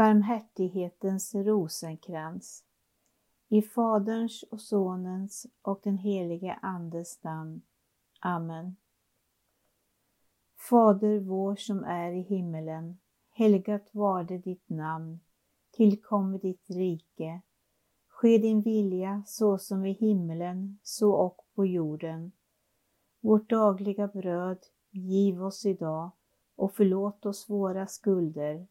barmhärtighetens rosenkrans. I Faderns och Sonens och den helige Andes namn. Amen. Fader vår som är i himmelen. Helgat varde ditt namn. Tillkomme ditt rike. Ske din vilja så som i himmelen, så och på jorden. Vårt dagliga bröd giv oss idag och förlåt oss våra skulder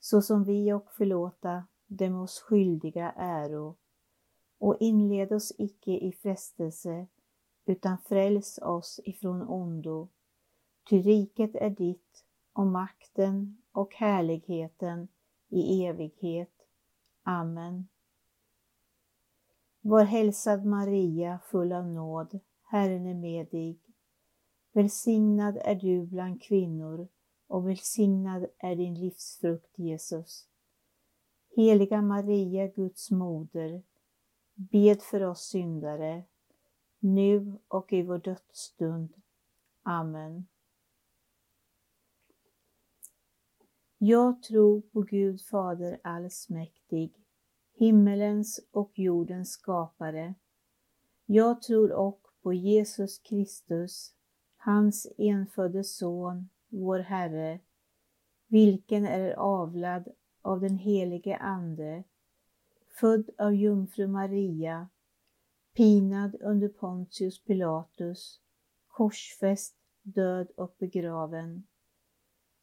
så som vi och förlåta dem oss skyldiga äro. Och inled oss icke i frestelse, utan fräls oss ifrån ondo. Ty riket är ditt och makten och härligheten i evighet. Amen. Var hälsad Maria, full av nåd, Herren är med dig. Välsignad är du bland kvinnor och välsignad är din livsfrukt Jesus. Heliga Maria, Guds moder, bed för oss syndare, nu och i vår dödsstund. Amen. Jag tror på Gud Fader allsmäktig, himmelens och jordens skapare. Jag tror också på Jesus Kristus, hans enfödde Son, vår Herre, vilken är avlad av den helige Ande, född av jungfru Maria, pinad under Pontius Pilatus, korsfäst, död och begraven,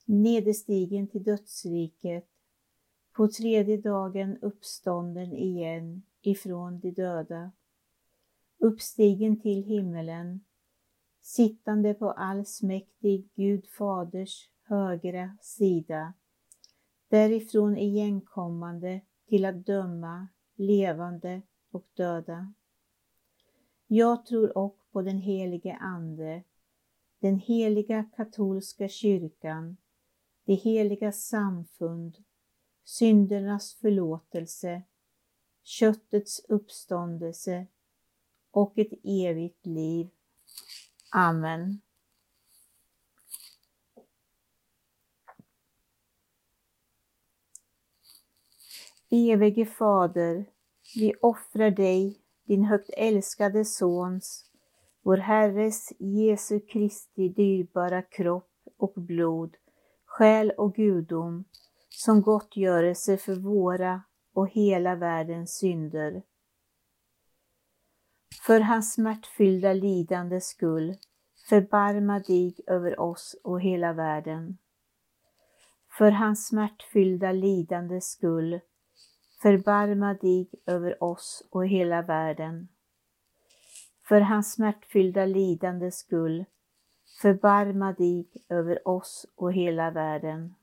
nederstigen till dödsriket, på tredje dagen uppstånden igen ifrån de döda, uppstigen till himmelen, sittande på allsmäktig Gud faders högra sida, därifrån igenkommande till att döma levande och döda. Jag tror också på den helige Ande, den heliga katolska kyrkan, det heliga samfund, syndernas förlåtelse, köttets uppståndelse och ett evigt liv. Amen. Evige Fader, vi offrar dig, din högt älskade Sons, vår Herres Jesu Kristi dyrbara kropp och blod, själ och gudom, som gottgörelse för våra och hela världens synder för hans smärtfyllda lidande skull, förbarma dig över oss och hela världen. För hans smärtfyllda lidande skull, förbarma dig över oss och hela världen. För hans smärtfyllda lidande skull, förbarma dig över oss och hela världen.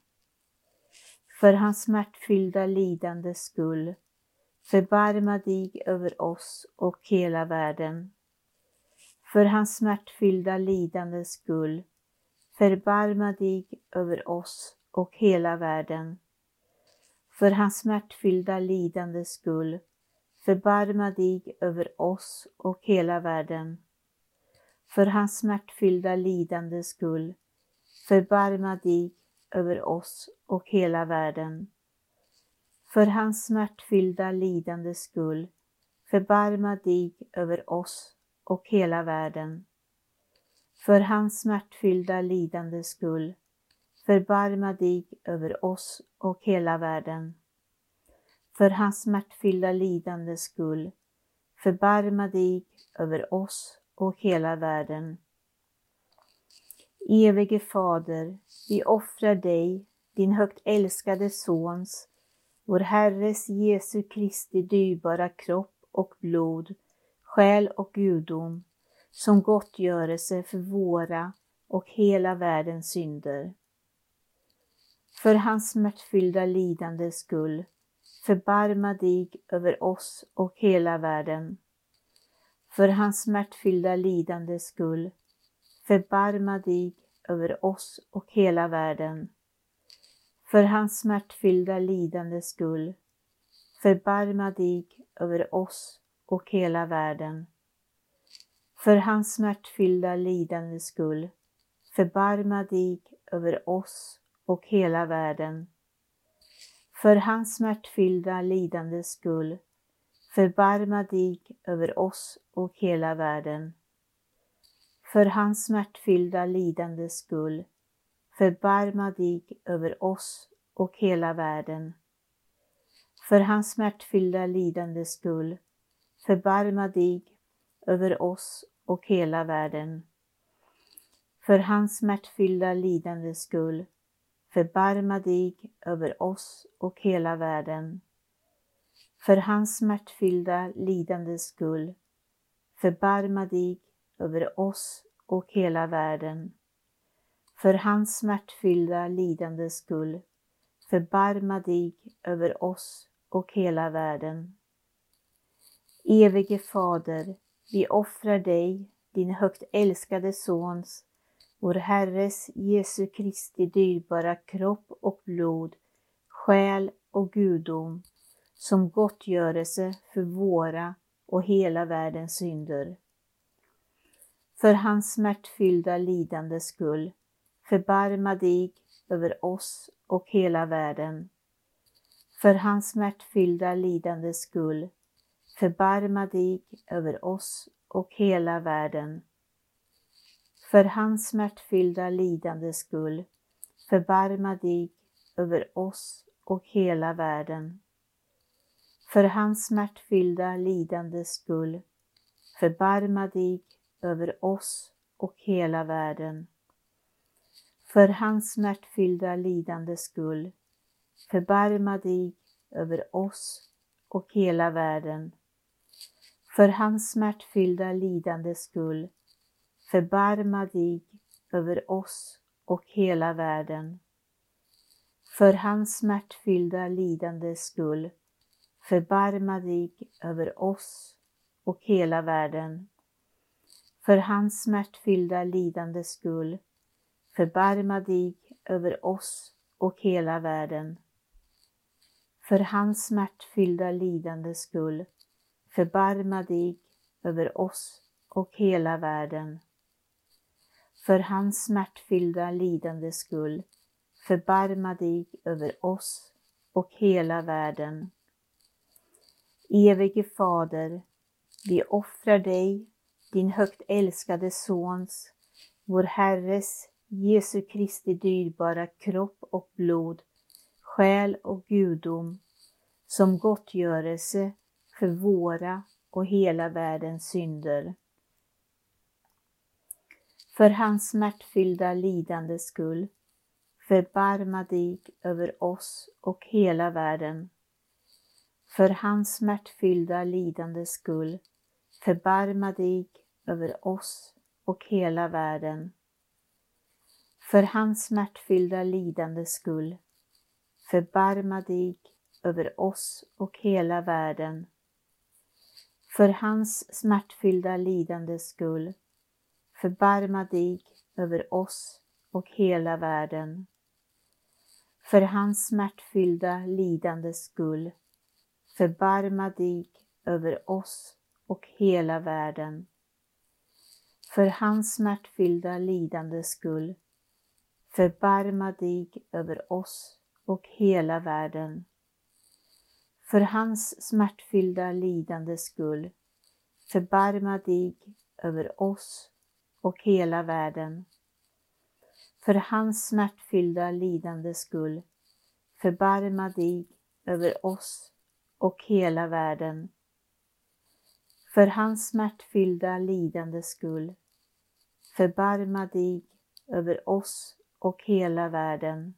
För hans smärtfyllda lidande skull, Förbarma dig över oss och hela världen. För hans smärtfyllda lidandes skull, förbarma dig över oss och hela världen. För hans smärtfyllda lidandes skull, förbarma dig över oss och hela världen. För hans smärtfyllda lidandes skull, förbarma dig över oss och hela världen för hans smärtfyllda lidande skull, förbarma dig över oss och hela världen. För hans smärtfyllda lidande skull, förbarma dig över oss och hela världen. För hans smärtfyllda lidande skull, förbarma dig över oss och hela världen. Evige Fader, vi offrar dig, din högt älskade Sons, vår Herres Jesu Kristi dyrbara kropp och blod, själ och gudom, som gottgörelse för våra och hela världens synder. För hans smärtfyllda lidandes skull, förbarma dig över oss och hela världen. För hans smärtfyllda lidandes skull, förbarma dig över oss och hela världen för hans smärtfyllda lidande skull, förbarma dig över oss och hela världen. För hans smärtfyllda lidande skull, förbarma dig över oss och hela världen. För hans smärtfyllda lidandes skull, förbarma dig över oss och hela världen. För hans smärtfyllda lidandes skull, förbarma dig över oss och hela världen. För hans smärtfyllda lidandes skull, förbarma dig över oss och hela världen. För hans smärtfyllda lidandes skull, förbarma dig över oss och hela världen. För hans smärtfyllda lidandes skull, förbarma dig över oss och hela världen. För hans smärtfyllda lidandes skull, förbarma dig över oss och hela världen. Evige Fader, vi offrar dig, din högt älskade Sons, vår Herres Jesu Kristi dyrbara kropp och blod, själ och gudom, som gottgörelse för våra och hela världens synder. För hans smärtfyllda lidande skull, förbarma dig över oss och hela världen. För hans smärtfyllda lidandes skull, förbarma dig över oss och hela världen. För hans smärtfyllda lidandes skull, förbarma dig över oss och hela världen. För hans smärtfyllda lidandes skull, förbarma dig över oss och hela världen. För hans smärtfyllda lidande skull, förbarma dig över oss och hela världen. För hans smärtfyllda lidande skull, förbarma dig över oss och hela världen. För hans smärtfyllda lidande skull, förbarma dig över oss och hela världen. För hans smärtfyllda lidande skull, förbarma dig över oss och hela världen. För hans smärtfyllda lidandes skull, förbarma dig över oss och hela världen. För hans smärtfyllda lidandes skull, förbarma dig över oss och hela världen. Evige Fader, vi offrar dig, din högt älskade Sons, vår Herres Jesu Kristi dyrbara kropp och blod, själ och gudom, som gottgörelse för våra och hela världens synder. För hans smärtfyllda lidande skull, förbarma dig över oss och hela världen. För hans smärtfyllda lidande skull, förbarma dig över oss och hela världen. För hans smärtfyllda lidande skull, förbarma dig över oss och hela världen. För hans smärtfyllda lidande skull, förbarma dig över oss och hela världen. För hans smärtfyllda lidande skull, förbarma dig över oss och hela världen. För hans smärtfyllda lidande skull, förbarma dig över oss och hela världen. För hans smärtfyllda lidande skull, förbarma dig över oss och hela världen. För hans smärtfyllda lidande skull, förbarma dig över oss och hela världen. För hans smärtfyllda lidande skull, förbarma dig över oss och hela världen.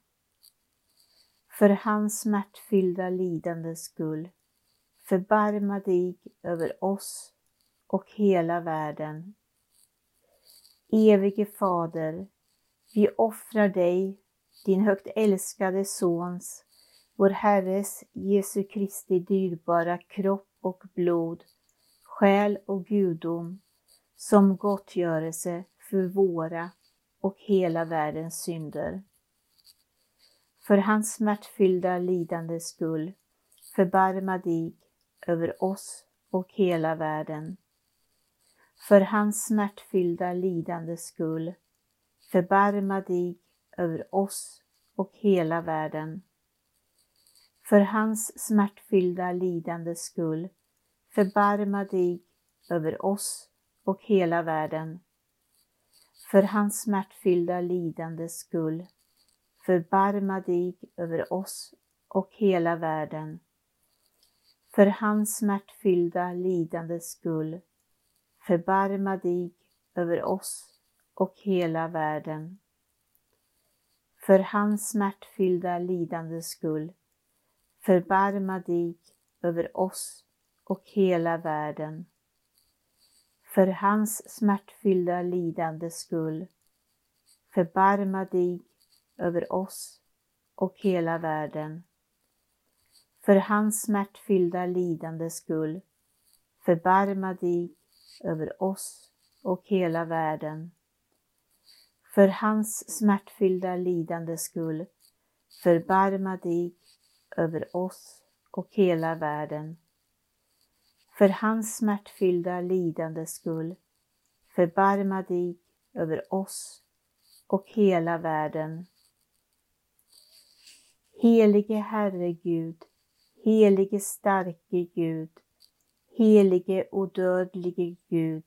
För hans smärtfyllda lidandes skull, förbarma dig över oss och hela världen. Evige Fader, vi offrar dig, din högt älskade Sons, vår Herres Jesu Kristi dyrbara kropp och blod, själ och gudom, som gottgörelse för våra och hela världens synder. För hans smärtfyllda lidande skull, förbarma dig över oss och hela världen. För hans smärtfyllda lidande skull, förbarma dig över oss och hela världen. För hans smärtfyllda lidandes skull, förbarma dig över oss och hela världen. För hans smärtfyllda lidandes skull, förbarma dig över oss och hela världen. För hans smärtfyllda lidandes skull, förbarma dig över oss och hela världen. För hans smärtfyllda lidandes skull, förbarma dig över oss och hela världen. För hans smärtfyllda lidandes skull, förbarma dig över oss och hela världen. För hans smärtfyllda lidandes skull, förbarma dig över oss och hela världen. För hans smärtfyllda lidandes skull, förbarma dig över oss och hela världen. För hans smärtfyllda lidandes skull, förbarma dig över oss och hela världen. Helige Herre Gud, helige starke Gud, helige odödlige Gud,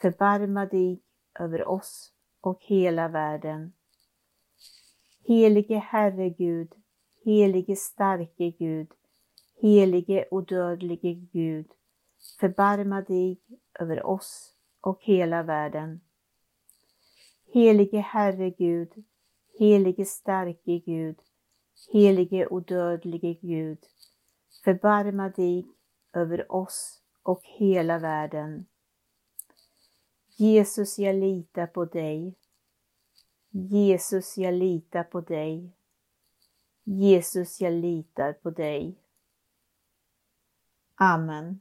förbarma dig över oss och hela världen. Helige Herre Gud, helige starke Gud, helige och dödlige Gud, förbarma dig över oss och hela världen. Helige Herre Gud, helige starke Gud, helige och dödlige Gud, förbarma dig över oss och hela världen. Jesus, jag litar på dig. Jesus, jag litar på dig. Jesus, jag litar på dig. Amen.